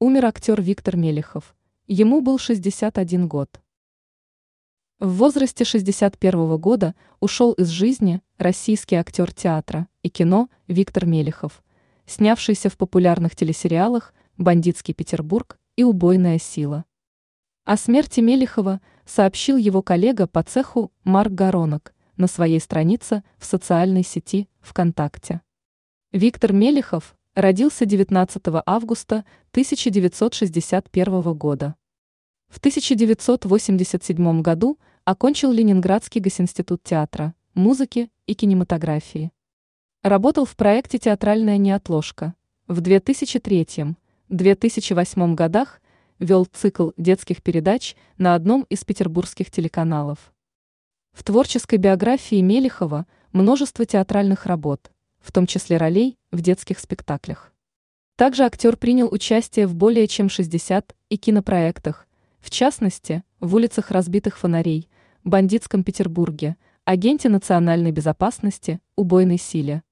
умер актер Виктор Мелехов. Ему был 61 год. В возрасте 61 года ушел из жизни российский актер театра и кино Виктор Мелехов, снявшийся в популярных телесериалах «Бандитский Петербург» и «Убойная сила». О смерти Мелехова сообщил его коллега по цеху Марк Горонок на своей странице в социальной сети ВКонтакте. Виктор Мелехов родился 19 августа 1961 года. В 1987 году окончил Ленинградский госинститут театра, музыки и кинематографии. Работал в проекте «Театральная неотложка». В 2003-2008 годах вел цикл детских передач на одном из петербургских телеканалов. В творческой биографии Мелехова множество театральных работ – в том числе ролей в детских спектаклях. Также актер принял участие в более чем 60 и кинопроектах, в частности, в «Улицах разбитых фонарей», «Бандитском Петербурге», «Агенте национальной безопасности», «Убойной силе».